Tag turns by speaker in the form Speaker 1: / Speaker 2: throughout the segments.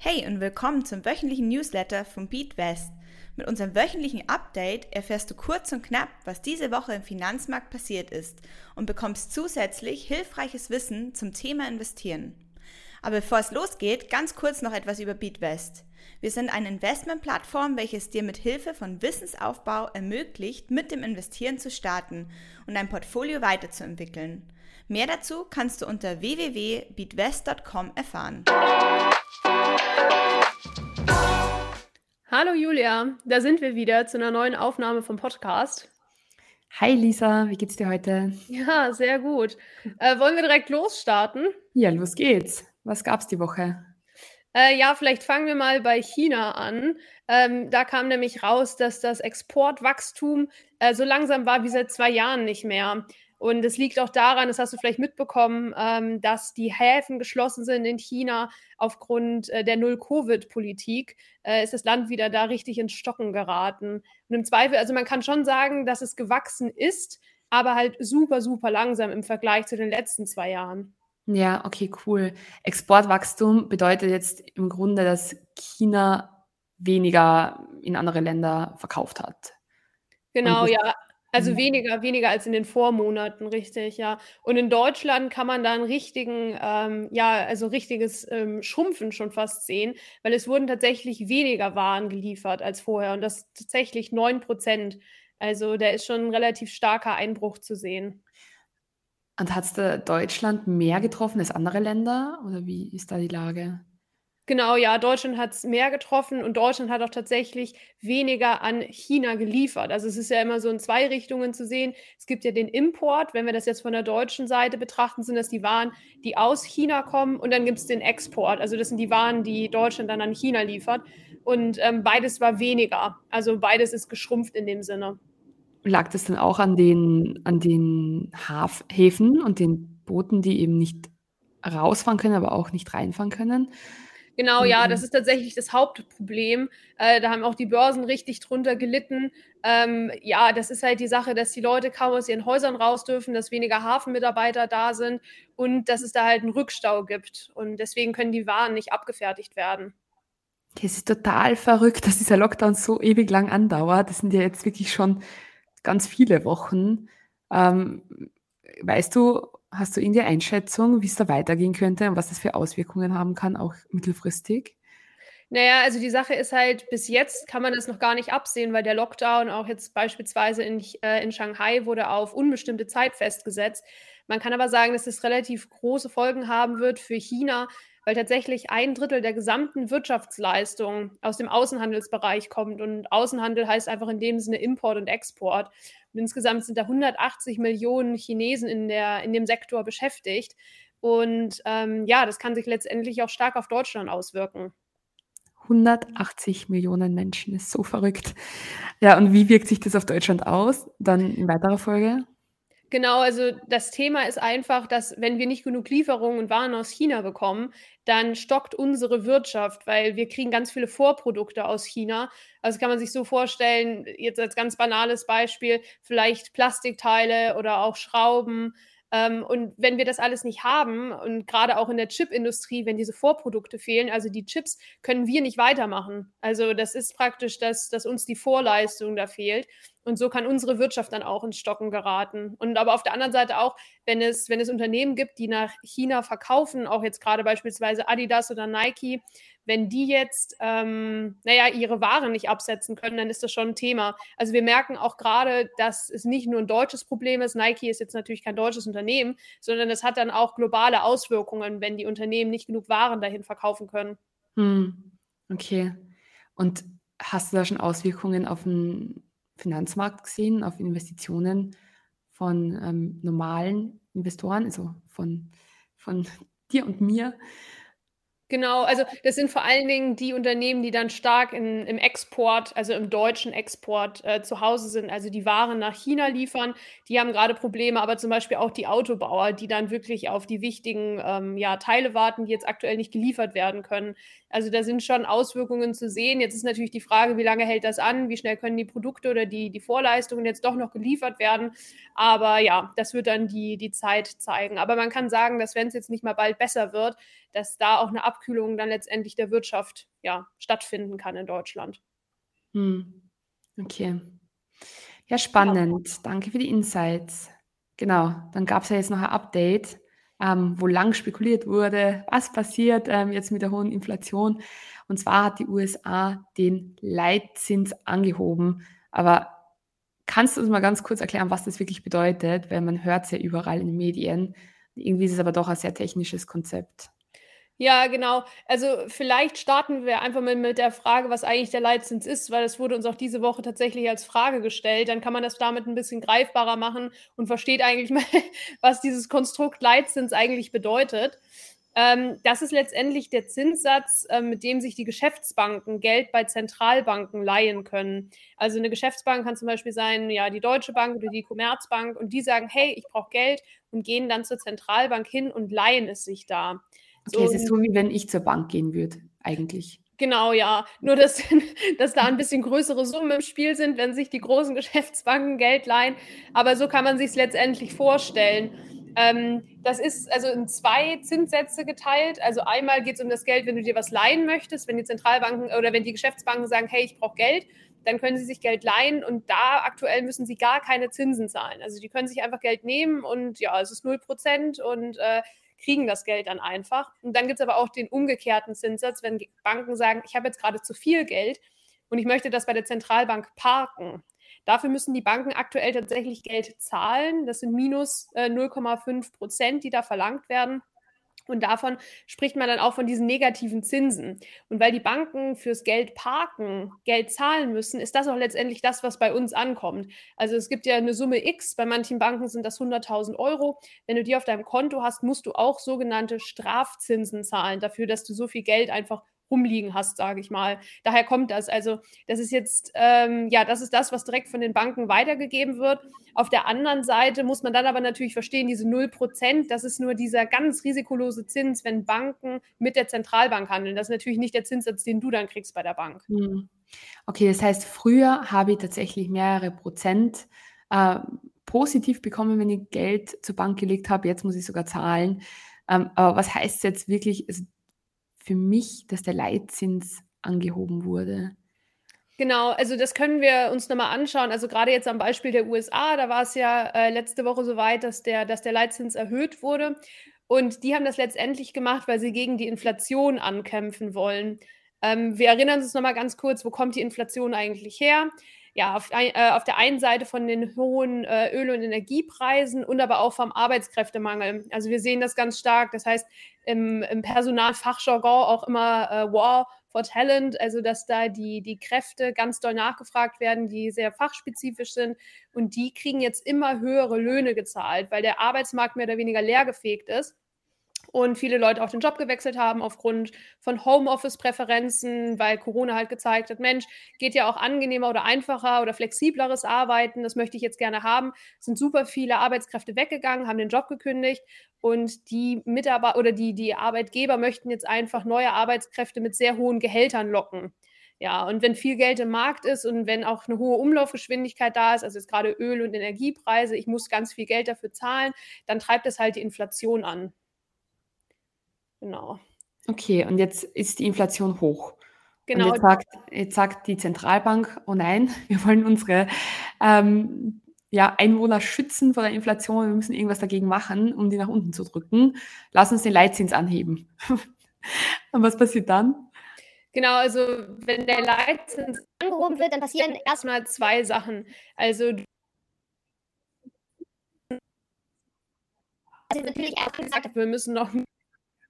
Speaker 1: Hey und willkommen zum wöchentlichen Newsletter von BeatWest. Mit unserem wöchentlichen Update erfährst du kurz und knapp, was diese Woche im Finanzmarkt passiert ist und bekommst zusätzlich hilfreiches Wissen zum Thema Investieren. Aber bevor es losgeht, ganz kurz noch etwas über BeatWest. Wir sind eine Investmentplattform, welches dir mit Hilfe von Wissensaufbau ermöglicht, mit dem Investieren zu starten und dein Portfolio weiterzuentwickeln. Mehr dazu kannst du unter www.beatwest.com erfahren.
Speaker 2: Hallo Julia, da sind wir wieder zu einer neuen Aufnahme vom Podcast.
Speaker 3: Hi Lisa, wie geht's dir heute?
Speaker 2: Ja, sehr gut. Äh, wollen wir direkt losstarten?
Speaker 3: Ja, los geht's. Was gab's die Woche?
Speaker 2: Äh, ja, vielleicht fangen wir mal bei China an. Ähm, da kam nämlich raus, dass das Exportwachstum äh, so langsam war wie seit zwei Jahren nicht mehr. Und es liegt auch daran, das hast du vielleicht mitbekommen, ähm, dass die Häfen geschlossen sind in China aufgrund äh, der Null-Covid-Politik. Äh, ist das Land wieder da richtig ins Stocken geraten. Und im Zweifel, also man kann schon sagen, dass es gewachsen ist, aber halt super, super langsam im Vergleich zu den letzten zwei Jahren.
Speaker 3: Ja, okay, cool. Exportwachstum bedeutet jetzt im Grunde, dass China weniger in andere Länder verkauft hat.
Speaker 2: Genau, ja. Also weniger, weniger als in den Vormonaten, richtig, ja. Und in Deutschland kann man da einen richtigen, ähm, ja, also richtiges ähm, Schrumpfen schon fast sehen, weil es wurden tatsächlich weniger Waren geliefert als vorher und das tatsächlich 9 Prozent. Also da ist schon ein relativ starker Einbruch zu sehen.
Speaker 3: Und hat es Deutschland mehr getroffen als andere Länder oder wie ist da die Lage?
Speaker 2: Genau, ja, Deutschland hat es mehr getroffen und Deutschland hat auch tatsächlich weniger an China geliefert. Also es ist ja immer so in zwei Richtungen zu sehen. Es gibt ja den Import, wenn wir das jetzt von der deutschen Seite betrachten, sind das die Waren, die aus China kommen und dann gibt es den Export. Also das sind die Waren, die Deutschland dann an China liefert. Und ähm, beides war weniger. Also beides ist geschrumpft in dem Sinne.
Speaker 3: Lag das dann auch an den, an den Häfen und den Booten, die eben nicht rausfahren können, aber auch nicht reinfahren können?
Speaker 2: Genau, ja, das mhm. ist tatsächlich das Hauptproblem. Äh, da haben auch die Börsen richtig drunter gelitten. Ähm, ja, das ist halt die Sache, dass die Leute kaum aus ihren Häusern raus dürfen, dass weniger Hafenmitarbeiter da sind und dass es da halt einen Rückstau gibt. Und deswegen können die Waren nicht abgefertigt werden.
Speaker 3: Das ist total verrückt, dass dieser Lockdown so ewig lang andauert. Das sind ja jetzt wirklich schon ganz viele Wochen. Ähm, weißt du, Hast du in der Einschätzung, wie es da weitergehen könnte und was das für Auswirkungen haben kann, auch mittelfristig?
Speaker 2: Naja, also die Sache ist halt, bis jetzt kann man das noch gar nicht absehen, weil der Lockdown auch jetzt beispielsweise in, äh, in Shanghai wurde auf unbestimmte Zeit festgesetzt. Man kann aber sagen, dass es relativ große Folgen haben wird für China, weil tatsächlich ein Drittel der gesamten Wirtschaftsleistung aus dem Außenhandelsbereich kommt. Und Außenhandel heißt einfach in dem Sinne Import und Export. Und insgesamt sind da 180 Millionen Chinesen in, der, in dem Sektor beschäftigt. Und ähm, ja, das kann sich letztendlich auch stark auf Deutschland auswirken.
Speaker 3: 180 Millionen Menschen ist so verrückt. Ja, und wie wirkt sich das auf Deutschland aus? Dann in weiterer Folge?
Speaker 2: Genau, also das Thema ist einfach, dass wenn wir nicht genug Lieferungen und Waren aus China bekommen, dann stockt unsere Wirtschaft, weil wir kriegen ganz viele Vorprodukte aus China. Also kann man sich so vorstellen, jetzt als ganz banales Beispiel, vielleicht Plastikteile oder auch Schrauben ähm, und wenn wir das alles nicht haben und gerade auch in der Chipindustrie, wenn diese Vorprodukte fehlen, also die Chips, können wir nicht weitermachen. Also das ist praktisch, dass, dass uns die Vorleistung da fehlt. Und so kann unsere Wirtschaft dann auch ins Stocken geraten. Und aber auf der anderen Seite auch, wenn es, wenn es Unternehmen gibt, die nach China verkaufen, auch jetzt gerade beispielsweise Adidas oder Nike, wenn die jetzt, ähm, naja, ihre Waren nicht absetzen können, dann ist das schon ein Thema. Also wir merken auch gerade, dass es nicht nur ein deutsches Problem ist. Nike ist jetzt natürlich kein deutsches Unternehmen, sondern es hat dann auch globale Auswirkungen, wenn die Unternehmen nicht genug Waren dahin verkaufen können.
Speaker 3: Hm. Okay. Und hast du da schon Auswirkungen auf den Finanzmarkt gesehen, auf Investitionen von ähm, normalen Investoren, also von, von dir und mir?
Speaker 2: Genau, also das sind vor allen Dingen die Unternehmen, die dann stark in, im Export, also im deutschen Export äh, zu Hause sind, also die Waren nach China liefern, die haben gerade Probleme, aber zum Beispiel auch die Autobauer, die dann wirklich auf die wichtigen ähm, ja, Teile warten, die jetzt aktuell nicht geliefert werden können. Also da sind schon Auswirkungen zu sehen. Jetzt ist natürlich die Frage, wie lange hält das an, wie schnell können die Produkte oder die, die Vorleistungen jetzt doch noch geliefert werden. Aber ja, das wird dann die, die Zeit zeigen. Aber man kann sagen, dass wenn es jetzt nicht mal bald besser wird, dass da auch eine Abkühlung dann letztendlich der Wirtschaft ja, stattfinden kann in Deutschland.
Speaker 3: Hm. Okay. Ja, spannend. Ja. Danke für die Insights. Genau, dann gab es ja jetzt noch ein Update, ähm, wo lang spekuliert wurde, was passiert ähm, jetzt mit der hohen Inflation. Und zwar hat die USA den Leitzins angehoben. Aber kannst du uns mal ganz kurz erklären, was das wirklich bedeutet? Weil man hört es ja überall in den Medien. Irgendwie ist es aber doch ein sehr technisches Konzept.
Speaker 2: Ja, genau. Also vielleicht starten wir einfach mal mit der Frage, was eigentlich der Leitzins ist, weil das wurde uns auch diese Woche tatsächlich als Frage gestellt. Dann kann man das damit ein bisschen greifbarer machen und versteht eigentlich mal, was dieses Konstrukt Leitzins eigentlich bedeutet. Ähm, das ist letztendlich der Zinssatz, äh, mit dem sich die Geschäftsbanken Geld bei Zentralbanken leihen können. Also eine Geschäftsbank kann zum Beispiel sein, ja, die Deutsche Bank oder die Commerzbank und die sagen, hey, ich brauche Geld und gehen dann zur Zentralbank hin und leihen es sich da.
Speaker 3: Okay, so, es ist so, wie wenn ich zur Bank gehen würde, eigentlich.
Speaker 2: Genau, ja. Nur, dass, dass da ein bisschen größere Summen im Spiel sind, wenn sich die großen Geschäftsbanken Geld leihen. Aber so kann man sich es letztendlich vorstellen. Ähm, das ist also in zwei Zinssätze geteilt. Also einmal geht es um das Geld, wenn du dir was leihen möchtest, wenn die Zentralbanken oder wenn die Geschäftsbanken sagen, hey, ich brauche Geld, dann können sie sich Geld leihen und da aktuell müssen sie gar keine Zinsen zahlen. Also die können sich einfach Geld nehmen und ja, es ist 0% und äh, kriegen das Geld dann einfach. Und dann gibt es aber auch den umgekehrten Zinssatz, wenn Banken sagen, ich habe jetzt gerade zu viel Geld und ich möchte das bei der Zentralbank parken. Dafür müssen die Banken aktuell tatsächlich Geld zahlen. Das sind minus äh, 0,5 Prozent, die da verlangt werden. Und davon spricht man dann auch von diesen negativen Zinsen. Und weil die Banken fürs Geld parken Geld zahlen müssen, ist das auch letztendlich das, was bei uns ankommt. Also es gibt ja eine Summe X, bei manchen Banken sind das 100.000 Euro. Wenn du die auf deinem Konto hast, musst du auch sogenannte Strafzinsen zahlen dafür, dass du so viel Geld einfach rumliegen hast, sage ich mal. Daher kommt das. Also das ist jetzt, ähm, ja, das ist das, was direkt von den Banken weitergegeben wird. Auf der anderen Seite muss man dann aber natürlich verstehen, diese 0%, das ist nur dieser ganz risikolose Zins, wenn Banken mit der Zentralbank handeln. Das ist natürlich nicht der Zinssatz, den du dann kriegst bei der Bank. Hm.
Speaker 3: Okay, das heißt, früher habe ich tatsächlich mehrere Prozent äh, positiv bekommen, wenn ich Geld zur Bank gelegt habe. Jetzt muss ich sogar zahlen. Ähm, aber was heißt jetzt wirklich, also für mich, dass der Leitzins angehoben wurde.
Speaker 2: Genau, also das können wir uns nochmal anschauen. Also gerade jetzt am Beispiel der USA, da war es ja äh, letzte Woche so weit, dass der, dass der Leitzins erhöht wurde. Und die haben das letztendlich gemacht, weil sie gegen die Inflation ankämpfen wollen. Ähm, wir erinnern uns nochmal ganz kurz, wo kommt die Inflation eigentlich her? Ja, auf, äh, auf der einen Seite von den hohen äh, Öl- und Energiepreisen und aber auch vom Arbeitskräftemangel. Also wir sehen das ganz stark. Das heißt, im, im Personalfachjargon auch immer äh, War for Talent, also dass da die, die Kräfte ganz doll nachgefragt werden, die sehr fachspezifisch sind und die kriegen jetzt immer höhere Löhne gezahlt, weil der Arbeitsmarkt mehr oder weniger leergefegt ist und viele Leute auch den Job gewechselt haben aufgrund von Homeoffice-Präferenzen, weil Corona halt gezeigt hat, Mensch, geht ja auch angenehmer oder einfacher oder flexibleres Arbeiten, das möchte ich jetzt gerne haben. Es sind super viele Arbeitskräfte weggegangen, haben den Job gekündigt und die Mitarbeiter oder die, die Arbeitgeber möchten jetzt einfach neue Arbeitskräfte mit sehr hohen Gehältern locken. Ja, und wenn viel Geld im Markt ist und wenn auch eine hohe Umlaufgeschwindigkeit da ist, also jetzt gerade Öl- und Energiepreise, ich muss ganz viel Geld dafür zahlen, dann treibt es halt die Inflation an. Genau.
Speaker 3: Okay, und jetzt ist die Inflation hoch. Genau. Und jetzt sagt, jetzt sagt die Zentralbank, oh nein, wir wollen unsere ähm, ja, Einwohner schützen vor der Inflation, wir müssen irgendwas dagegen machen, um die nach unten zu drücken. Lass uns den Leitzins anheben. und was passiert dann?
Speaker 2: Genau, also wenn der Leitzins angehoben wird, dann passieren erstmal zwei Sachen. Also also natürlich auch gesagt, wir müssen noch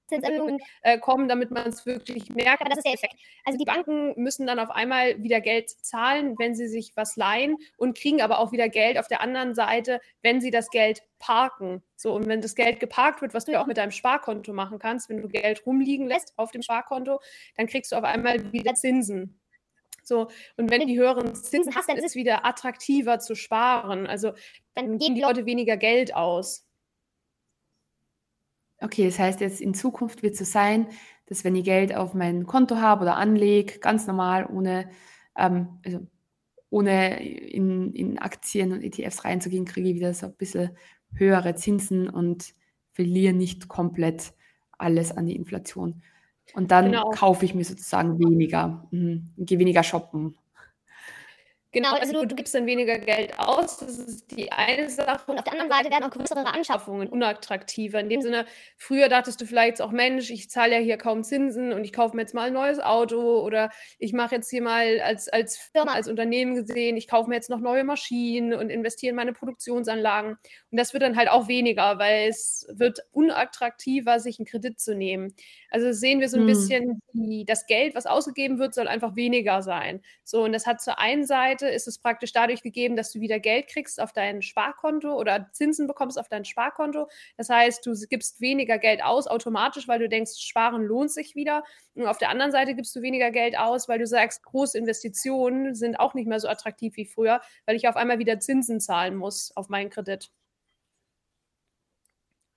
Speaker 2: Zinserhöhungen äh, kommen, damit man es wirklich merkt. Aber das ist der Effekt. Also die Banken müssen dann auf einmal wieder Geld zahlen, wenn sie sich was leihen und kriegen aber auch wieder Geld auf der anderen Seite, wenn sie das Geld parken. So, und wenn das Geld geparkt wird, was du ja auch mit deinem Sparkonto machen kannst, wenn du Geld rumliegen lässt auf dem Sparkonto, dann kriegst du auf einmal wieder Zinsen. So, und wenn du die höheren Zinsen hast, dann ist es wieder attraktiver zu sparen. Also dann geben die Leute weniger Geld aus.
Speaker 3: Okay, das heißt jetzt in Zukunft wird es so sein, dass wenn ich Geld auf mein Konto habe oder anlege, ganz normal, ohne, ähm, also ohne in, in Aktien und ETFs reinzugehen, kriege ich wieder so ein bisschen höhere Zinsen und verliere nicht komplett alles an die Inflation. Und dann genau. kaufe ich mir sozusagen weniger, mhm. gehe weniger shoppen.
Speaker 2: Genau, also du, du, gibst dann weniger Geld aus, das ist die eine Sache. Und auf der anderen Seite werden auch größere Anschaffungen unattraktiver. In dem Sinne, früher dachtest du vielleicht auch, Mensch, ich zahle ja hier kaum Zinsen und ich kaufe mir jetzt mal ein neues Auto oder ich mache jetzt hier mal als, als Firma, als Unternehmen gesehen, ich kaufe mir jetzt noch neue Maschinen und investiere in meine Produktionsanlagen. Und das wird dann halt auch weniger, weil es wird unattraktiver, sich einen Kredit zu nehmen. Also sehen wir so ein hm. bisschen, das Geld, was ausgegeben wird, soll einfach weniger sein. So, und das hat zur einen Seite, ist es praktisch dadurch gegeben, dass du wieder Geld kriegst auf dein Sparkonto oder Zinsen bekommst auf dein Sparkonto. Das heißt, du gibst weniger Geld aus automatisch, weil du denkst, sparen lohnt sich wieder. Und auf der anderen Seite gibst du weniger Geld aus, weil du sagst, große Investitionen sind auch nicht mehr so attraktiv wie früher, weil ich auf einmal wieder Zinsen zahlen muss auf meinen Kredit.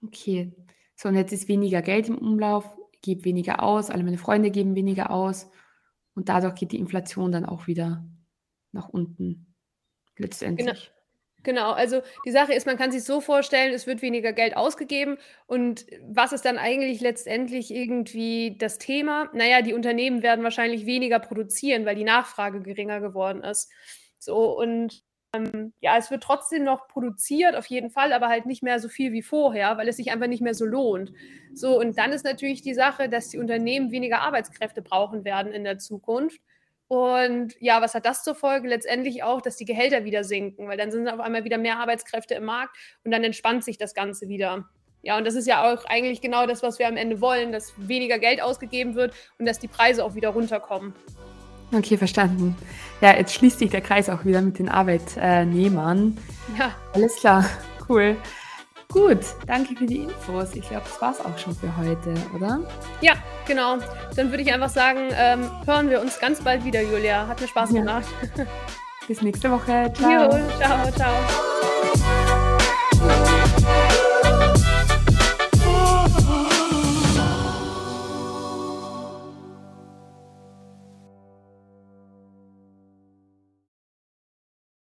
Speaker 3: Okay. So, und jetzt ist weniger Geld im Umlauf gebe weniger aus, alle meine Freunde geben weniger aus und dadurch geht die Inflation dann auch wieder nach unten letztendlich.
Speaker 2: Genau. Genau, also die Sache ist, man kann sich so vorstellen, es wird weniger Geld ausgegeben und was ist dann eigentlich letztendlich irgendwie das Thema? Naja, die Unternehmen werden wahrscheinlich weniger produzieren, weil die Nachfrage geringer geworden ist. So und ähm, ja, es wird trotzdem noch produziert, auf jeden Fall, aber halt nicht mehr so viel wie vorher, weil es sich einfach nicht mehr so lohnt. So, und dann ist natürlich die Sache, dass die Unternehmen weniger Arbeitskräfte brauchen werden in der Zukunft. Und ja, was hat das zur Folge? Letztendlich auch, dass die Gehälter wieder sinken, weil dann sind auf einmal wieder mehr Arbeitskräfte im Markt und dann entspannt sich das Ganze wieder. Ja, und das ist ja auch eigentlich genau das, was wir am Ende wollen, dass weniger Geld ausgegeben wird und dass die Preise auch wieder runterkommen.
Speaker 3: Okay, verstanden. Ja, jetzt schließt sich der Kreis auch wieder mit den Arbeitnehmern. Ja. Alles klar, cool. Gut, danke für die Infos. Ich glaube, das war es auch schon für heute, oder?
Speaker 2: Ja, genau. Dann würde ich einfach sagen, ähm, hören wir uns ganz bald wieder, Julia. Hat mir Spaß gemacht.
Speaker 3: Bis nächste Woche. Ciao. Jo, ciao, ciao.